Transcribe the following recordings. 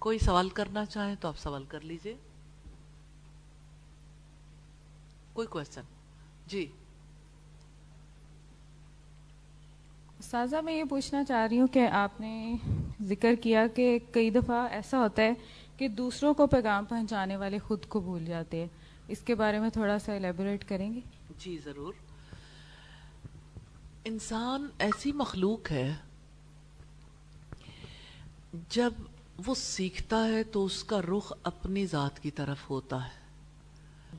کوئی سوال کرنا چاہیں تو آپ سوال کر لیجیے۔ کوئی کوشچن جی۔ سازا میں یہ پوچھنا چاہ رہی ہوں کہ آپ نے ذکر کیا کہ کئی دفعہ ایسا ہوتا ہے کہ دوسروں کو پیغام پہنچانے والے خود کو بھول جاتے ہیں۔ اس کے بارے میں تھوڑا سا الیبوریٹ کریں گے؟ جی ضرور۔ انسان ایسی مخلوق ہے جب وہ سیکھتا ہے تو اس کا رخ اپنی ذات کی طرف ہوتا ہے۔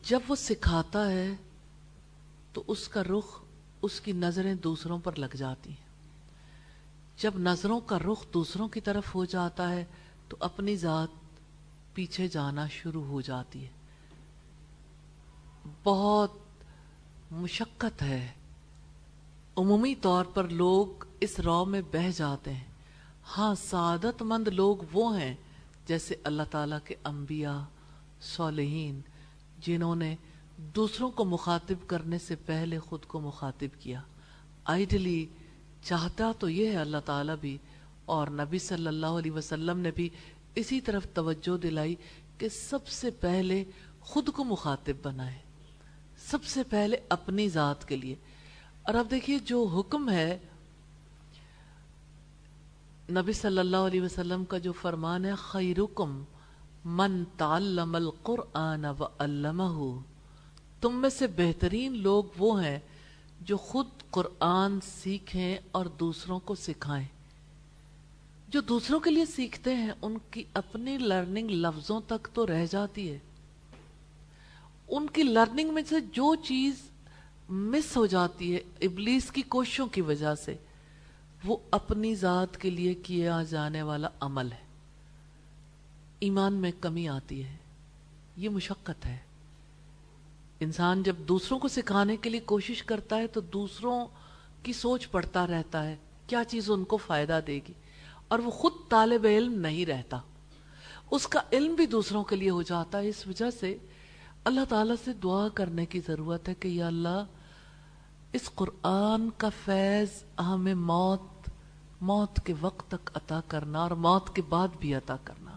جب وہ سکھاتا ہے تو اس کا رخ اس کی نظریں دوسروں پر لگ جاتی ہیں۔ جب نظروں کا رخ دوسروں کی طرف ہو جاتا ہے تو اپنی ذات پیچھے جانا شروع ہو جاتی ہے۔ بہت مشقت ہے۔ عمومی طور پر لوگ اس رو میں بہ جاتے ہیں۔ ہاں سعادت مند لوگ وہ ہیں جیسے اللہ تعالیٰ کے انبیاء، صالحین، جنہوں نے دوسروں کو مخاطب کرنے سے پہلے خود کو مخاطب کیا۔ آئیڈلی چاہتا تو یہ ہے اللہ تعالیٰ بھی، اور نبی صلی اللہ علیہ وسلم نے بھی اسی طرف توجہ دلائی کہ سب سے پہلے خود کو مخاطب بنائے۔ سب سے پہلے اپنی ذات کے لیے۔ اور اب دیکھیے جو حکم ہے نبی صلی اللہ علیہ وسلم کا جو فرمان ہے، خیرکم من تعلم القرآن و تم میں سے بہترین لوگ وہ ہیں جو خود قرآن سیکھیں اور دوسروں کو سکھائیں۔ جو دوسروں کے لیے سیکھتے ہیں، ان کی اپنی لرننگ لفظوں تک تو رہ جاتی ہے۔ ان کی لرننگ میں سے جو چیز مس ہو جاتی ہے، ابلیس کی کوششوں کی وجہ سے وہ اپنی ذات کے لیے کیا جانے والا عمل ہے۔ ایمان میں کمی آتی ہے۔ یہ مشقت ہے۔ انسان جب دوسروں کو سکھانے کے لیے کوشش کرتا ہے تو دوسروں کی سوچ پڑتا رہتا ہے۔ کیا چیز ان کو فائدہ دے گی؟ اور وہ خود طالب علم نہیں رہتا۔ اس کا علم بھی دوسروں کے لیے ہو جاتا ہے۔ اس وجہ سے اللہ تعالیٰ سے دعا کرنے کی ضرورت ہے کہ یا اللہ، اس قرآن کا فیض ہمیں موت موت کے وقت تک عطا کرنا اور موت کے بعد بھی عطا کرنا۔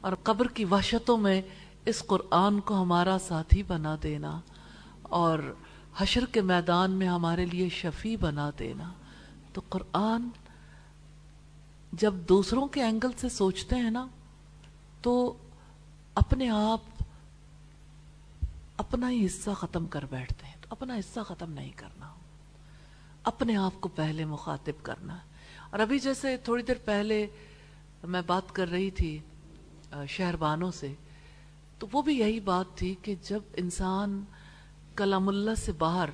اور قبر کی وحشتوں میں اس قرآن کو ہمارا ساتھی بنا دینا اور حشر کے میدان میں ہمارے لیے شفیع بنا دینا۔ تو قرآن جب دوسروں کے اینگل سے سوچتے ہیں نا، تو اپنے آپ اپنا ہی حصہ ختم کر بیٹھتے ہیں۔ تو اپنا حصہ ختم نہیں کرنا۔ اپنے آپ کو پہلے مخاطب کرنا۔ اور ابھی جیسے تھوڑی دیر پہلے میں بات کر رہی تھی شہربانوں سے، تو وہ بھی یہی بات تھی کہ جب انسان کلام اللہ سے باہر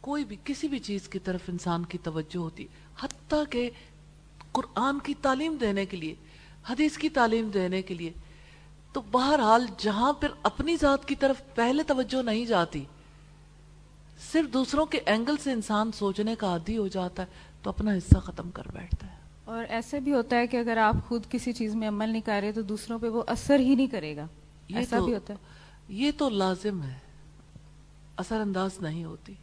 کوئی بھی، کسی بھی چیز کی طرف انسان کی توجہ ہوتی، حتیٰ کہ قرآن کی تعلیم دینے کے لیے، حدیث کی تعلیم دینے کے لیے، تو بہرحال جہاں پھر اپنی ذات کی طرف پہلے توجہ نہیں جاتی، صرف دوسروں کے اینگل سے انسان سوچنے کا عادی ہو جاتا ہے۔ تو اپنا حصہ ختم کر بیٹھتا ہے۔ اور ایسے بھی ہوتا ہے کہ اگر آپ خود کسی چیز میں عمل نہیں کر رہے تو دوسروں پہ وہ اثر ہی نہیں کرے گا۔ ایسا بھی ہوتا ہے۔ یہ تو لازم ہے۔ اثر انداز نہیں ہوتی۔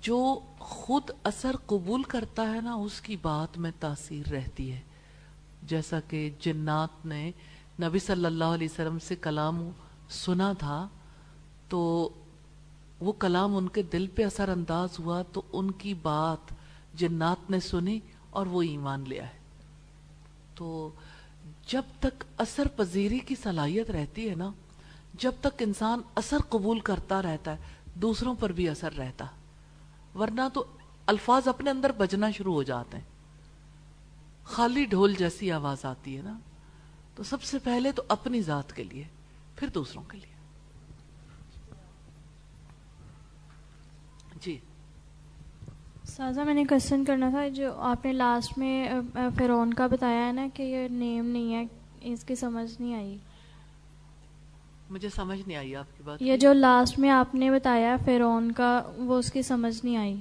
جو خود اثر قبول کرتا ہے نا اس کی بات میں تاثیر رہتی ہے۔ جیسا کہ جنات نے نبی صلی اللہ علیہ وسلم سے کلام سنا تھا تو وہ کلام ان کے دل پہ اثر انداز ہوا تو ان کی بات جنات نے سنی اور وہ ایمان لیا ہے تو جب تک اثر پذیری کی صلاحیت رہتی ہے نا، جب تک انسان اثر قبول کرتا رہتا ہے، دوسروں پر بھی اثر رہتا۔ ورنہ تو الفاظ اپنے اندر بجنا شروع ہو جاتے ہیں۔ خالی ڈھول جیسی آواز آتی ہے نا۔ تو سب سے پہلے تو اپنی ذات کے لیے، پھر دوسروں کے لیے جی سازا میں نے کوشچن کرنا تھا جو آپ نے لاسٹ میں فرون کا بتایا ہے نا کہ یہ نیم نہیں ہے اس کی سمجھ نہیں آئی۔ مجھے سمجھ نہیں آئی آپ کی بات۔ یہ جو لاسٹ میں آپ نے بتایا فرون کا وہ اس کی سمجھ نہیں آئی۔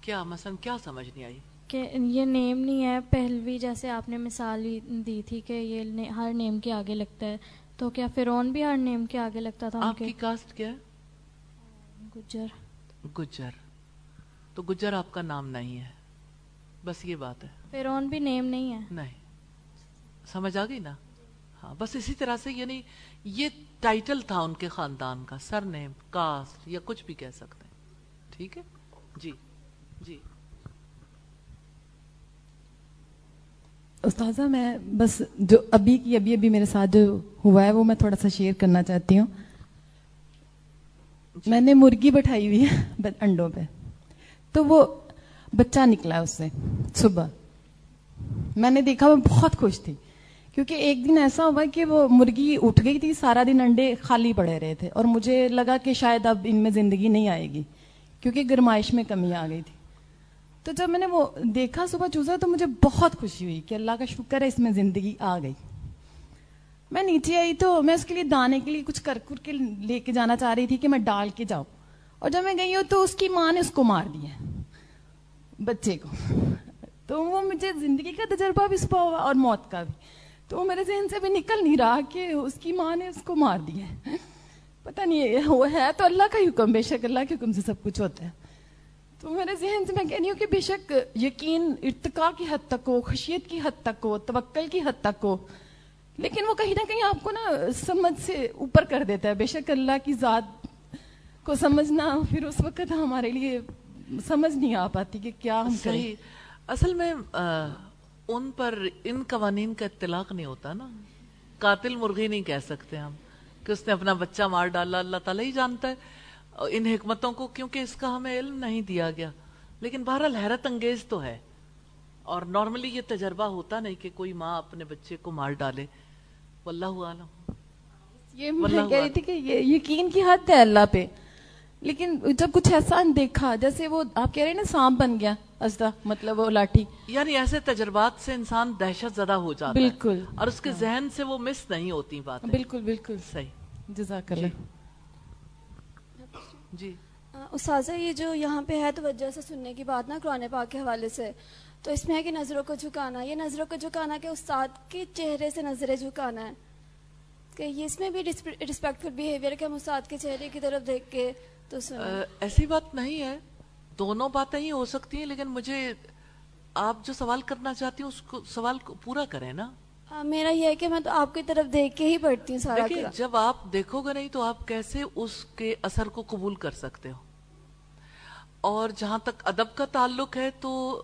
کیا مثلا کیا سمجھ نہیں آئی؟ کہ یہ نیم نہیں ہے پہلوی جیسے آپ نے مثال دی تھی کہ یہ ہر نیم کے آگے لگتا ہے۔ تو کیا فرون بھی ہر نیم کے آگے لگتا تھا آپ کی کاسٹ کیا گجر۔ گجر۔ تو گجر آپ کا نام نہیں ہے۔ بس یہ بات ہے۔ فرون بھی نیم نہیں ہے۔ نہیں۔ سمجھ آ گئی نا؟ ہاں بس اسی طرح سے یعنی یہ ٹائٹل تھا ان کے خاندان کا سر نیم کاسٹ یا کچھ بھی کہہ سکتے ہیں۔ ٹھیک ہے؟ جی جی۔ استاذہ میں بس جو ابھی کی ابھی ابھی میرے ساتھ جو ہوا ہے وہ میں تھوڑا سا شیئر کرنا چاہتی ہوں۔ میں نے مرغی بٹھائی ہوئی ہے انڈوں پہ۔ تو وہ بچہ نکلا اس سے صبح۔ میں نے دیکھا، میں بہت خوش تھی۔ کیونکہ ایک دن ایسا ہوا کہ وہ مرغی اٹھ گئی تھی، سارا دن انڈے خالی پڑے رہے تھے۔ اور مجھے لگا کہ شاید اب ان میں زندگی نہیں آئے گی، کیونکہ گرمائش میں کمی آ گئی تھی۔ تو جب میں نے وہ دیکھا صبح چوزا، تو مجھے بہت خوشی ہوئی کہ اللہ کا شکر ہے اس میں زندگی آ گئی۔ میں نیچے آئی تو میں اس کے لیے دانے کے لیے کچھ کر کر کے لے کے جانا چاہ رہی تھی کہ میں ڈال کے جاؤں۔ اور جب میں گئی ہوں تو اس کی ماں نے اس کو مار دیا بچے کو۔ تو وہ مجھے زندگی کا تجربہ بھی اس پہ ہوا اور موت کا بھی۔ تو وہ میرے ذہن سے بھی نکل نہیں رہا کہ اس کی ماں نے اس کو مار دیا ہے۔ پتہ نہیں، وہ ہے تو اللہ کا حکم، بے شک اللہ کے حکم سے سب کچھ ہوتا ہے۔ تو میرے ذہن سے میں کہہ رہی ہوں کہ بے شک یقین ارتقا کی حد تک ہو، خشیت کی حد تک ہو، توکل کی حد تک ہو۔ لیکن وہ کہیں نہ کہیں آپ کو نا سمجھ سے اوپر کر دیتا ہے۔ بے شک اللہ کی ذات کو سمجھنا پھر اس وقت ہمارے لیے سمجھ نہیں آ پاتی کہ کیا ہم صحیح. اصل میں ان پر ان قوانین کا اطلاق نہیں ہوتا نا۔ قاتل مرغی نہیں کہہ سکتے ہم کہ اس نے اپنا بچہ مار ڈالا اللہ تعالیٰ ہی جانتا ہے۔ ان حکمتوں کو کیونکہ اس کا ہمیں علم نہیں دیا گیا۔ لیکن بہرحال حیرت انگیز تو ہے۔ اور نارملی یہ تجربہ ہوتا نہیں کہ کوئی ماں اپنے بچے کو مار ڈالے۔ واللہ عالم یہ میں کہہ رہی تھی کہ یہ یقین کی حد ہے اللہ پہ۔ لیکن جب کچھ ایسا دیکھا جیسے وہ آپ کہہ رہے ہیں نا سانپ بن گیا ازدا مطلب وہ لاٹھی۔ یعنی ایسے تجربات سے انسان دہشت زدہ ہو جاتا بالکل۔ اور اس کے۔ ذہن سے وہ مس نہیں ہوتی بات بالکل بالکل۔ صحیح۔ جزاک اللہ جی, جی۔ استاذہ یہ جو یہاں پہ ہے توجہ سے سننے کی بات نا قرآن پاک کے حوالے سے۔ تو اس میں ہے کہ نظروں کو جھکانا یہ نظروں کو جھکانا کہ استاد کے چہرے سے نظریں جھکانا ہے۔ کہ یہ اس میں بھی ریسپیکٹفل بیہیویئر کہ ہم استاد کے چہرے کی طرف دیکھ کے تو ایسی بات نہیں ہے۔ دونوں باتیں ہی ہو سکتی ہیں لیکن مجھے آپ جو سوال کرنا چاہتی ہوں اس کو سوال کو پورا کریں نا۔ میرا یہ ہے کہ میں تو آپ کی طرف دیکھ کے ہی پڑھتی ہوں سارا جب آپ دیکھو گے نہیں تو آپ کیسے اس کے اثر کو قبول کر سکتے ہو۔ اور جہاں تک ادب کا تعلق ہے تو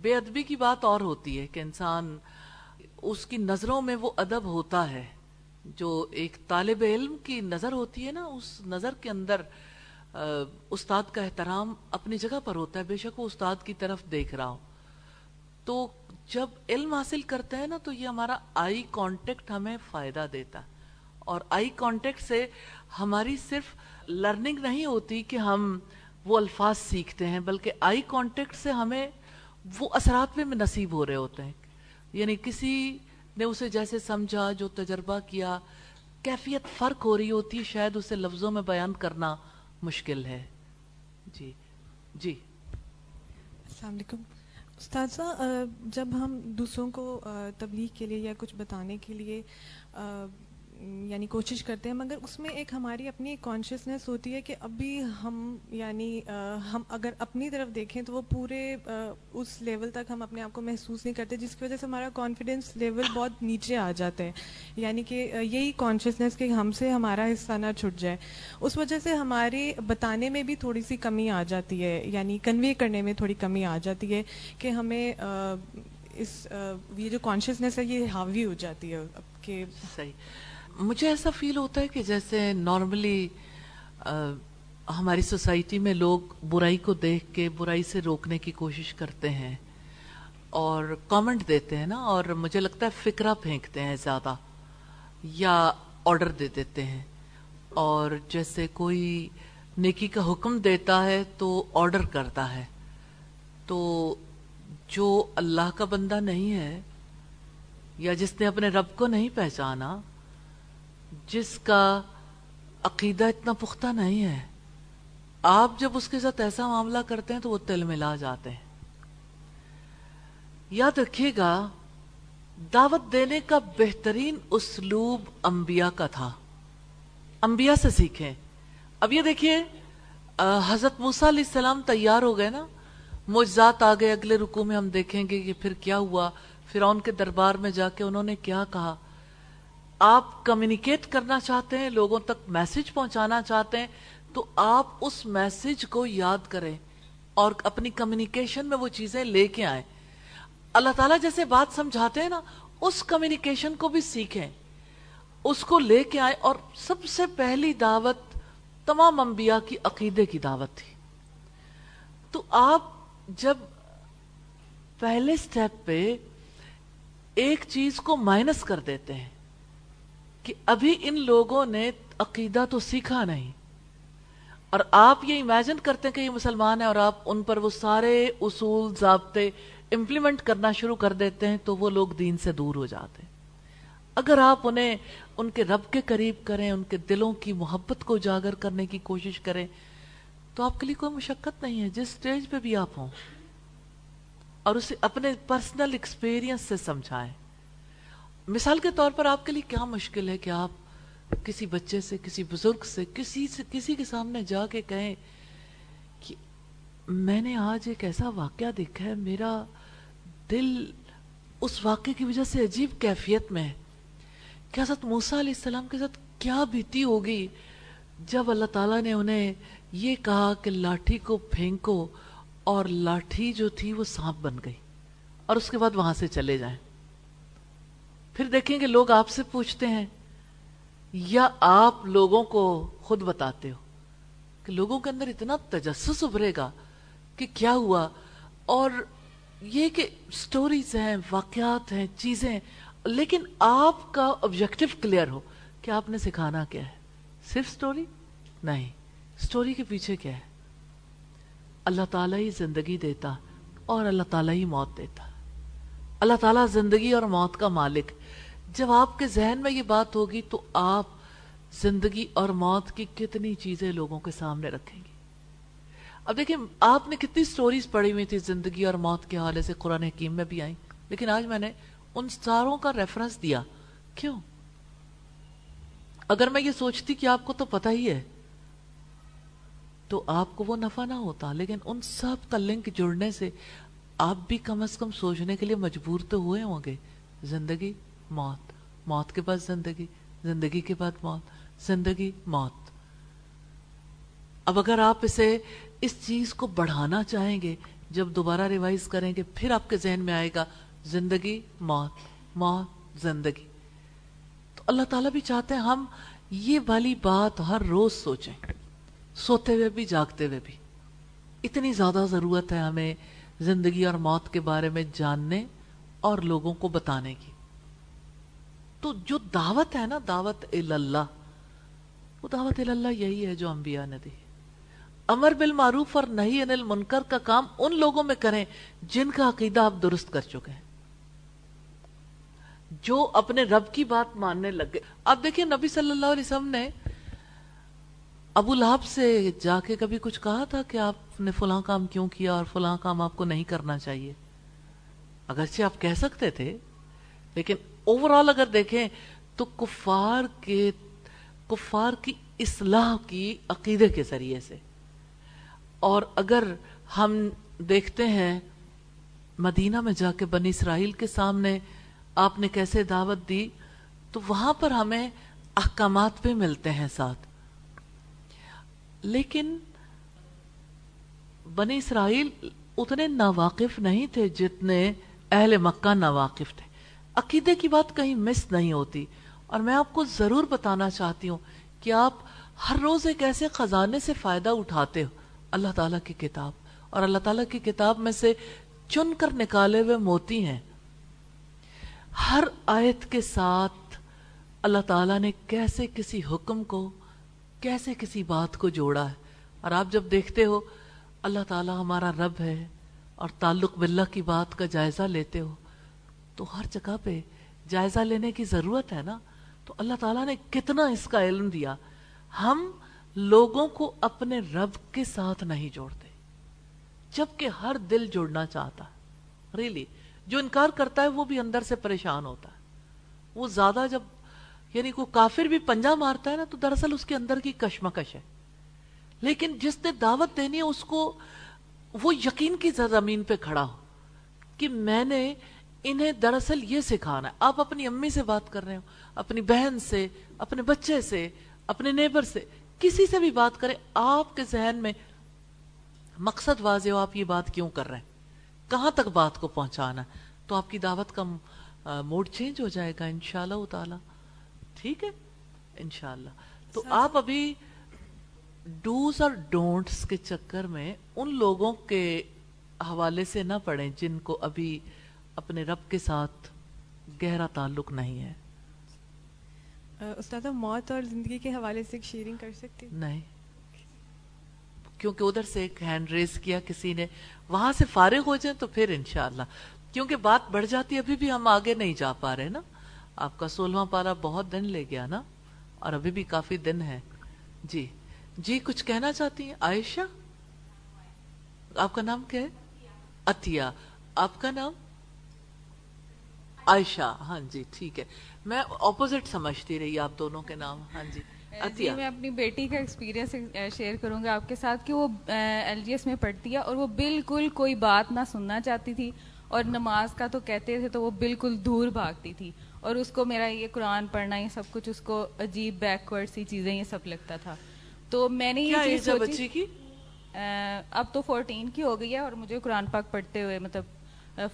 بے ادبی کی بات اور ہوتی ہے کہ انسان اس کی نظروں میں وہ ادب ہوتا ہے۔ جو ایک طالب علم کی نظر ہوتی ہے نا اس نظر کے اندر استاد کا احترام اپنی جگہ پر ہوتا ہے، بے شک وہ استاد کی طرف دیکھ رہا ہو تو جب علم حاصل کرتے ہیں نا، تو یہ ہمارا آئی کانٹیکٹ ہمیں فائدہ دیتا اور آئی کانٹیکٹ سے ہماری صرف لرننگ نہیں ہوتی کہ ہم وہ الفاظ سیکھتے ہیں، بلکہ آئی کانٹیکٹ سے ہمیں وہ اثرات میں نصیب ہو رہے ہوتے ہیں۔ یعنی کسی نے اسے جیسے سمجھا، جو تجربہ کیا، کیفیت فرق ہو رہی ہوتی ہے شاید اسے لفظوں میں بیان کرنا مشکل ہے۔ جی جی۔ السلام علیکم۔ استاذہ جب ہم دوسروں کو تبلیغ کے لیے یا کچھ بتانے کے لیے یعنی کوشش کرتے ہیں، مگر اس میں ایک ہماری اپنی کانشیسنیس ہوتی ہے کہ ابھی ہم یعنی ہم اگر اپنی طرف دیکھیں تو وہ پورے اس لیول تک ہم اپنے آپ کو محسوس نہیں کرتے، جس کی وجہ سے ہمارا کانفیڈینس لیول بہت نیچے آ جاتا ہے۔ یعنی کہ یہی کانشیسنیس کہ ہم سے ہمارا حصہ نہ چھٹ جائے۔ اس وجہ سے ہمارے بتانے میں بھی تھوڑی سی کمی آ جاتی ہے یعنی کنوے کرنے میں تھوڑی کمی آ جاتی ہے کہ ہمیں اس یہ جو کانشیسنیس ہے، یہ حاوی ہو جاتی ہے کہ صحیح۔ مجھے ایسا فیل ہوتا ہے کہ جیسے نارملی ہماری سوسائٹی میں لوگ برائی کو دیکھ کے برائی سے روکنے کی کوشش کرتے ہیں اور کامنٹ دیتے ہیں نا، اور مجھے لگتا ہے فکرہ پھینکتے ہیں زیادہ یا آرڈر دے دیتے ہیں۔ اور جیسے کوئی نیکی کا حکم دیتا ہے تو آرڈر کرتا ہے۔ تو جو اللہ کا بندہ نہیں ہے یا جس نے اپنے رب کو نہیں پہچانا جس کا عقیدہ اتنا پختہ نہیں ہے۔ آپ جب اس کے ساتھ ایسا معاملہ کرتے ہیں تو وہ تل ملا جاتے ہیں۔ یاد رکھیے گا، دعوت دینے کا بہترین اسلوب انبیاء کا تھا۔ انبیاء سے سیکھیں۔ اب یہ دیکھیے حضرت موسیٰ علیہ السلام تیار ہو گئے نا۔ مجزات آ گئے، اگلے رکو میں ہم دیکھیں گے کہ پھر کیا ہوا۔ فرعون کے دربار میں جا کے انہوں نے کیا کہا۔ آپ کمیونیکیٹ کرنا چاہتے ہیں، لوگوں تک میسج پہنچانا چاہتے ہیں، تو آپ اس میسج کو یاد کریں اور اپنی کمیونیکیشن میں وہ چیزیں لے کے آئیں۔ اللہ تعالیٰ جیسے بات سمجھاتے ہیں نا، اس کمیونیکیشن کو بھی سیکھیں۔ اس کو لے کے آئیں اور سب سے پہلی دعوت تمام انبیاء کی عقیدے کی دعوت تھی۔ تو آپ جب پہلے سٹیپ پہ ایک چیز کو مائنس کر دیتے ہیں کہ ابھی ان لوگوں نے عقیدہ تو سیکھا نہیں۔ اور آپ یہ امیجن کرتے ہیں کہ یہ مسلمان ہیں اور آپ ان پر وہ سارے اصول، ضابطے امپلیمنٹ کرنا شروع کر دیتے ہیں تو وہ لوگ دین سے دور ہو جاتے ہیں۔ اگر آپ انہیں، ان کے رب کے قریب کریں، ان کے دلوں کی محبت کو اجاگر کرنے کی کوشش کریں، تو آپ کے لیے کوئی مشقت نہیں ہے۔ جس سٹیج پہ بھی آپ ہوں اور اسے اپنے پرسنل ایکسپیرینس سے سمجھائیں۔ مثال کے طور پر آپ کے لیے کیا مشکل ہے کہ آپ کسی بچے سے، کسی بزرگ سے، کسی سے، کسی کے سامنے جا کے کہیں کہ میں نے آج ایک ایسا واقعہ دیکھا ہے، میرا دل اس واقعے کی وجہ سے عجیب کیفیت میں ہے کہ حضرت موسیٰ علیہ السلام کے ساتھ کیا بیتی ہوگی جب اللہ تعالیٰ نے انہیں یہ کہا کہ لاٹھی کو پھینکو اور لاٹھی جو تھی وہ سانپ بن گئی اور اس کے بعد وہاں سے چلے جائیں۔ پھر دیکھیں کہ لوگ آپ سے پوچھتے ہیں، یا آپ لوگوں کو خود بتاتے ہو کہ لوگوں کے اندر اتنا تجسس ابھرے گا کہ کیا ہوا؟ اور یہ کہ سٹوریز ہیں، واقعات ہیں، چیزیں لیکن آپ کا آبجیکٹو کلیئر ہو کہ آپ نے سکھانا کیا ہے۔ صرف سٹوری نہیں سٹوری کے پیچھے کیا ہے؟ اللہ تعالیٰ ہی زندگی دیتا اور اللہ تعالیٰ ہی موت دیتا۔ اللہ تعالیٰ زندگی اور موت کا مالک جب آپ کے ذہن میں یہ بات ہوگی تو آپ زندگی اور موت کی کتنی چیزیں لوگوں کے سامنے رکھیں گے۔ اب دیکھیں، آپ نے کتنی سٹوریز پڑھی ہوئی تھی زندگی اور موت کے حوالے سے، قرآن حکیم میں بھی آئیں۔ لیکن آج میں نے ان ساروں کا ریفرنس دیا۔ کیوں؟ اگر میں یہ سوچتی کہ آپ کو تو پتہ ہی ہے، تو آپ کو وہ نفع نہ ہوتا، لیکن ان سب کا لنک جڑنے سے آپ بھی کم از کم سوچنے کے لیے مجبور تو ہوئے ہوں گے۔ زندگی، موت۔ موت کے بعد زندگی زندگی کے بعد موت۔ زندگی، موت۔ اب اگر آپ اسے اس چیز کو بڑھانا چاہیں گے، جب دوبارہ ریوائز کریں گے، پھر آپ کے ذہن میں آئے گا، زندگی، موت موت، زندگی۔ تو اللہ تعالیٰ بھی چاہتے ہیں ہم یہ والی بات ہر روز سوچیں، سوتے ہوئے بھی، جاگتے ہوئے بھی۔ اتنی زیادہ ضرورت ہے ہمیں زندگی اور موت کے بارے میں جاننے اور لوگوں کو بتانے کی۔ تو جو دعوت ہے نا، دعوت اللہ وہ دعوت اللہ یہی ہے جو انبیاء نے دی۔ امر بالمعروف اور نہیں انل منکر کا کام ان لوگوں میں کریں جن کا عقیدہ آپ درست کر چکے ہیں۔ جو اپنے رب کی بات ماننے لگ گئے۔ اب دیکھیں نبی صلی اللہ علیہ وسلم نے ابو لہب سے جا کے کبھی کچھ کہا تھا کہ آپ نے فلاں کام کیوں کیا اور فلاں کام آپ کو نہیں کرنا چاہیے؟ اگرچہ آپ کہہ سکتے تھے، لیکن اوور آل اگر دیکھیں تو کفار کے، کفار کی اصلاح کی عقیدے کے ذریعے سے۔ اور اگر ہم دیکھتے ہیں، مدینہ میں جا کے بنی اسرائیل کے سامنے آپ نے کیسے دعوت دی، تو وہاں پر ہمیں احکامات بھی ملتے ہیں ساتھ۔ لیکن بنی اسرائیل اتنے ناواقف نہیں تھے جتنے اہل مکہ ناواقف تھے۔ عقیدے کی بات کہیں مس نہیں ہوتی۔ اور میں آپ کو ضرور بتانا چاہتی ہوں کہ آپ ہر روز ایک ایسے خزانے سے فائدہ اٹھاتے ہو۔ اللہ تعالیٰ کی کتاب۔ اور اللہ تعالیٰ کی کتاب میں سے چن کر نکالے ہوئے موتی ہیں۔ ہر آیت کے ساتھ اللہ تعالیٰ نے کیسے کسی حکم کو کیسے کسی بات کو جوڑا ہے؟ اور آپ جب دیکھتے ہو، اللہ تعالیٰ ہمارا رب ہے اور تعلق باللہ کی بات کا جائزہ لیتے ہو، تو ہر جگہ پہ جائزہ لینے کی ضرورت ہے نا؟ تو اللہ تعالیٰ نے کتنا اس کا علم دیا؟ ہم لوگوں کو اپنے رب کے ساتھ نہیں جوڑتے، جبکہ ہر دل جوڑنا چاہتا ریلی really. جو انکار کرتا ہے وہ بھی اندر سے پریشان ہوتا ہے۔ وہ زیادہ جب یعنی کوئی کافر بھی پنجا مارتا ہے نا تو دراصل اس کے اندر کی کشمکش ہے۔ لیکن جس نے دعوت دینی ہے اس کو وہ یقین کی زمین پہ کھڑا ہو کہ میں نے انہیں دراصل یہ سکھانا ہے۔ آپ اپنی امی سے بات کر رہے ہو، اپنی بہن سے، اپنے بچے سے، اپنے نیبر سے، کسی سے بھی بات کریں، آپ کے ذہن میں مقصد واضح ہو، آپ یہ بات کیوں کر رہے ہیں؟ کہاں تک بات کو پہنچانا؟ تو آپ کی دعوت کا موڈ چینج ہو جائے گا انشاءاللہ تعالی۔ ٹھیک ہے؟ انشاءاللہ۔ تو آپ ابھی ڈوز اور ڈونٹس کے چکر میں ان لوگوں کے حوالے سے نہ پڑھیں جن کو ابھی اپنے رب کے ساتھ گہرا تعلق نہیں ہے۔ استاد موت اور زندگی کے حوالے سے ایک شیئرنگ کر سکتے نہیں۔ کیونکہ ادھر سے ایک ہینڈ ریز کیا کسی نے وہاں سے فارغ ہو جائیں تو پھر انشاءاللہ۔ کیونکہ بات بڑھ جاتی ابھی بھی ہم آگے نہیں جا پا رہے نا۔ آپ کا سولہواں پارا بہت دن لے گیا نا اور ابھی بھی کافی دن ہے۔ جی جی کچھ کہنا چاہتی ہیں؟ عائشہ؟ آپ کا نام کیا ہے؟ اتیا آپ کا نام؟ عائشہ۔ ہاں جی ٹھیک ہے۔ میں اپوزٹ سمجھتی رہی آپ دونوں کے نام۔ ہاں جی جی میں اپنی بیٹی کا ایکسپیرینس شیئر کروں گا آپ کے ساتھ کہ وہ ایل جی ایس میں پڑھتی ہے اور وہ بالکل کوئی بات نہ سننا چاہتی تھی اور نماز کا تو کہتے تھے تو وہ بالکل دور بھاگتی تھی۔ اور اس کو میرا یہ قرآن پڑھنا یہ سب کچھ اس کو عجیب بیکورڈ سی چیزیں یہ سب لگتا تھا۔ تو میں نے یہ چیز بچی کی؟ اب تو فورٹین کی ہو گئی ہے اور مجھے قرآن پاک پڑھتے ہوئے مطلب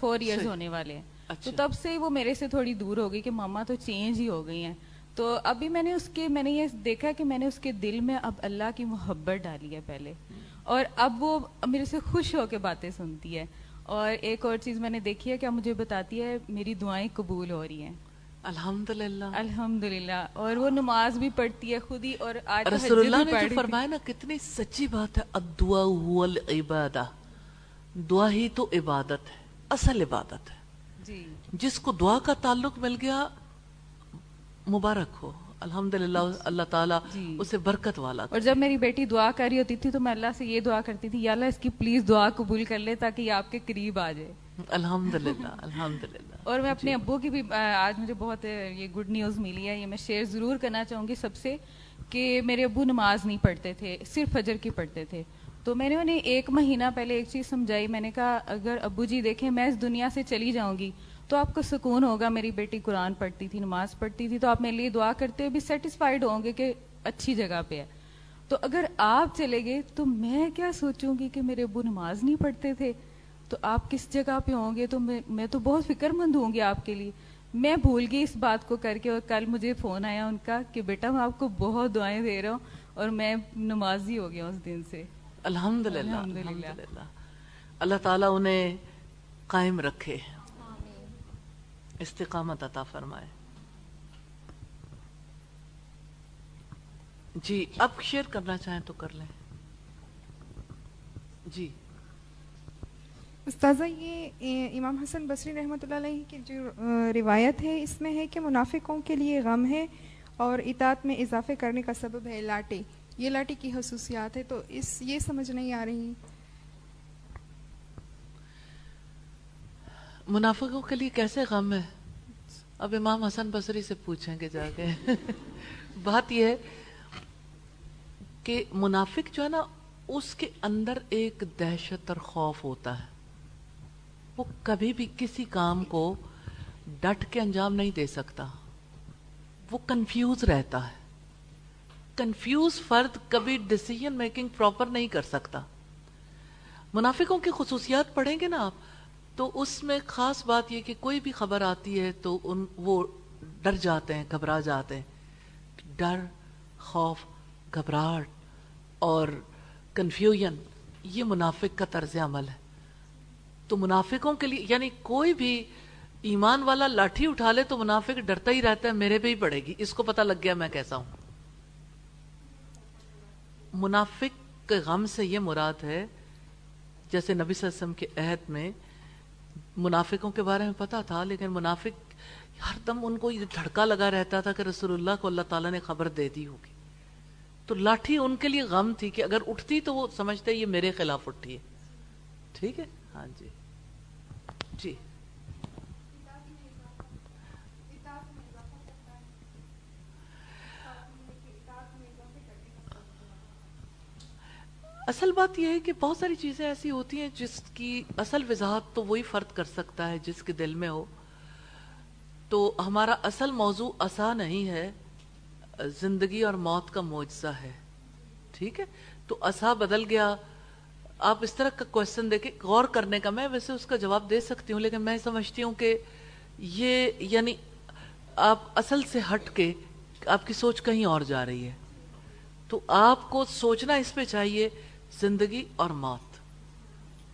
فور ایئرز ہونے والے ہیں۔ تو اچھا۔ تب سے وہ میرے سے تھوڑی دور ہو گئی کہ ماما تو چینج ہی ہو گئی ہیں۔ تو ابھی میں نے اس کے میں نے یہ دیکھا کہ میں نے اس کے دل میں اب اللہ کی محبت ڈالی ہے پہلے۔ اور اب وہ میرے سے خوش ہو کے باتیں سنتی ہے۔ اور ایک اور چیز میں نے دیکھی ہے کہ مجھے بتاتی ہے میری دعائیں قبول ہو رہی ہیں۔ الحمد للہ الحمد للہ اور وہ نماز بھی پڑھتی ہے خود ہی اور آج رسول اللہ نے جو فرمایا نا کتنی سچی بات ہے الدعا هو العبادہ۔ دعا ہی تو عبادت ہے اصل عبادت ہے۔ جی۔ جس کو دعا کا تعلق مل گیا مبارک ہو۔ الحمد للہ اللہ تعالیٰ جی۔ اسے برکت والا اور جب میری بیٹی دعا کر رہی ہوتی تھی تو میں اللہ سے یہ دعا کرتی تھی یا اللہ اس کی پلیز دعا قبول کر لے تاکہ یہ آپ کے قریب آ جائے۔ الحمد للہ الحمد للہ اور میں اپنے جی۔ ابو کی بھی آج مجھے بہت یہ گڈ نیوز ملی ہے یہ میں شیئر ضرور کرنا چاہوں گی سب سے کہ میرے ابو نماز نہیں پڑھتے تھے صرف فجر کی پڑھتے تھے۔ تو میں نے انہیں ایک مہینہ پہلے ایک چیز سمجھائی میں نے کہا اگر ابو جی دیکھیں میں اس دنیا سے چلی جاؤں گی تو آپ کو سکون ہوگا میری بیٹی قرآن پڑھتی تھی نماز پڑھتی تھی تو آپ میرے لیے دعا کرتے ہوئے بھی سیٹسفائڈ ہوں گے کہ اچھی جگہ پہ ہے۔ تو اگر آپ چلے گئے تو میں کیا سوچوں گی کہ میرے ابو نماز نہیں پڑھتے تھے؟ تو آپ کس جگہ پہ ہوں گے؟ تو میں تو بہت فکر مند ہوں گی آپ کے لیے۔ میں بھول گئی اس بات کو کر کے اور کل مجھے فون آیا ان کا کہ بیٹا میں آپ کو بہت دعائیں دے رہا ہوں اور میں نمازی ہو گیا اس دن سے۔ الحمد للہ اللہ تعالیٰ انہیں قائم رکھے۔ استقامت عطا فرمائے۔ جی اب شیئر کرنا چاہیں تو کر لیں۔ جی۔ استاذہ، یہ امام حسن بصری رحمۃ اللہ علیہ کی جو روایت ہے، اس میں ہے کہ منافقوں کے لیے غم ہے اور اطاعت میں اضافے کرنے کا سبب ہے لاٹھی۔ یہ لاٹھی کی خصوصیات ہے، تو اس، یہ سمجھ نہیں آ رہی۔ منافقوں کے لیے کیسے غم ہے؟ اب امام حسن بصری سے پوچھیں گے جا کے۔ بات یہ ہے کہ منافق جو ہے نا، اس کے اندر ایک دہشت اور خوف ہوتا ہے۔ وہ کبھی بھی کسی کام کو ڈٹ کے انجام نہیں دے سکتا۔ وہ کنفیوز رہتا ہے۔ کنفیوز فرد کبھی ڈسیزن میکنگ پراپر نہیں کر سکتا۔ منافقوں کی خصوصیات پڑھیں گے نا آپ؟ تو اس میں خاص بات یہ کہ کوئی بھی خبر آتی ہے تو ان وہ ڈر جاتے ہیں، گھبرا جاتے ہیں۔ ڈر، خوف، گھبراہٹ اور کنفیوژن یہ منافق کا طرز عمل ہے۔ تو منافقوں کے لیے یعنی کوئی بھی ایمان والا لاٹھی اٹھا لے تو منافق ڈرتا ہی رہتا ہے، میرے پہ ہی پڑے گی۔ اس کو پتا لگ گیا میں کیسا ہوں۔ منافق کے غم سے یہ مراد ہے، جیسے نبی صلی اللہ علیہ وسلم کے عہد میں منافقوں کے بارے میں پتا تھا، لیکن منافق ہر دم ان کو یہ دھڑکا لگا رہتا تھا کہ رسول اللہ کو اللہ تعالیٰ نے خبر دے دی ہوگی۔ تو لاٹھی ان کے لیے غم تھی کہ اگر اٹھتی تو وہ سمجھتے یہ میرے خلاف اٹھی ہے۔ ٹھیک ہے؟ ہاں جی۔ جی۔ اصل بات یہ ہے کہ بہت ساری چیزیں ایسی ہوتی ہیں جس کی اصل وضاحت تو وہی فرد کر سکتا ہے جس کے دل میں ہو۔ تو ہمارا اصل موضوع اصا نہیں ہے، زندگی اور موت کا معجزہ ہے۔ ٹھیک ہے؟ تو اصا بدل گیا۔ آپ اس طرح کا کوشچن دیکھیں، غور کرنے کا میں ویسے اس کا جواب دے سکتی ہوں، لیکن میں سمجھتی ہوں کہ یہ یعنی آپ اصل سے ہٹ کے آپ کی سوچ کہیں اور جا رہی ہے۔ تو آپ کو سوچنا اس پہ چاہیے زندگی اور موت۔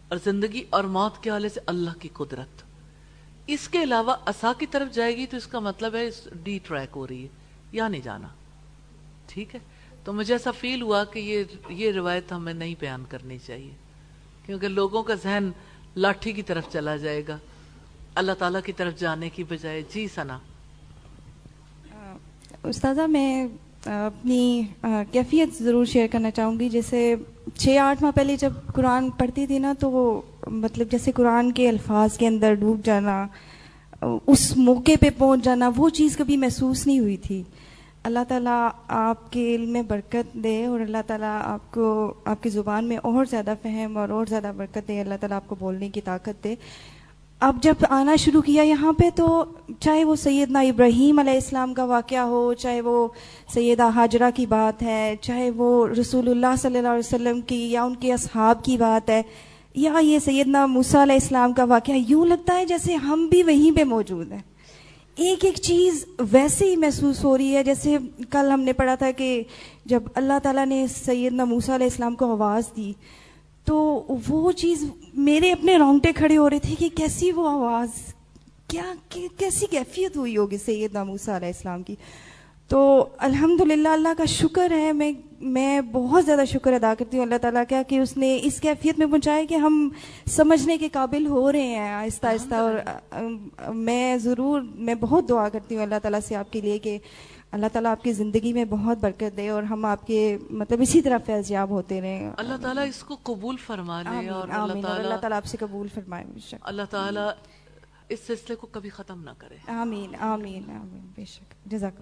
اور زندگی اور موت کے حوالے سے اللہ کی قدرت۔ اس کے علاوہ اصا کی طرف جائے گی تو اس کا مطلب ہے ڈی ٹریک ہو رہی ہے یا نہیں جانا۔ ٹھیک ہے؟ تو مجھے ایسا فیل ہوا کہ یہ یہ روایت ہمیں نہیں بیان کرنی چاہیے۔ کیونکہ لوگوں کا ذہن لاٹھی کی طرف چلا جائے گا۔ اللہ تعالیٰ کی طرف جانے کی بجائے جی سنا۔ استاذہ، میں اپنی کیفیت ضرور شیئر کرنا چاہوں گی۔ جیسے چھ آٹھ ماہ پہلے جب قرآن پڑھتی تھی نا، تو وہ مطلب جیسے قرآن کے الفاظ کے اندر ڈوب جانا، اس موقع پہ پہنچ جانا، وہ چیز کبھی محسوس نہیں ہوئی تھی۔ اللہ تعالیٰ آپ کے علم میں برکت دے اور اللہ تعالیٰ آپ کو، آپ کی زبان میں اور زیادہ فہم اور اور زیادہ برکت دے، اللہ تعالیٰ آپ کو بولنے کی طاقت دے۔ اب جب آنا شروع کیا یہاں پہ تو چاہے وہ سیدنا ابراہیم علیہ السلام کا واقعہ ہو، چاہے وہ سیدہ حاجرہ کی بات ہے، چاہے وہ رسول اللہ صلی اللہ علیہ وسلم کی یا ان کے اصحاب کی بات ہے، یا یہ سیدنا موسیٰ علیہ السلام کا واقعہ، یوں لگتا ہے جیسے ہم بھی وہیں پہ موجود ہیں۔ ایک ایک چیز ویسے ہی محسوس ہو رہی ہے، جیسے کل ہم نے پڑھا تھا کہ جب اللہ تعالیٰ نے سیدنا موسیٰ علیہ السلام کو آواز دی تو وہ چیز میرے اپنے رونگٹے کھڑے ہو رہے تھے کہ کیسی وہ آواز کیا کیسی کیفیت ہوئی ہوگی سیدنا موسیٰ علیہ السلام کی؟ تو الحمد للہ اللہ کا شکر ہے میں میں بہت زیادہ شکر ادا کرتی ہوں اللہ تعالیٰ کا کہ اس نے اس کیفیت میں پہنچایا کہ ہم سمجھنے کے قابل ہو رہے ہیں آہستہ آہستہ اور میں ضرور میں بہت دعا کرتی ہوں اللہ تعالیٰ سے آپ کے لیے کہ اللہ تعالیٰ آپ کی زندگی میں بہت برکت دے اور ہم آپ کے مطلب اسی طرح فیض یاب ہوتے رہیں۔ اللہ تعالیٰ اس کو قبول فرما لے اور اللہ تعالیٰ آپ سے قبول فرمائے اللہ تعالیٰ اس سلسلے کو کبھی ختم نہ کرے۔ آمین آمین آمین بے شک۔ جزاک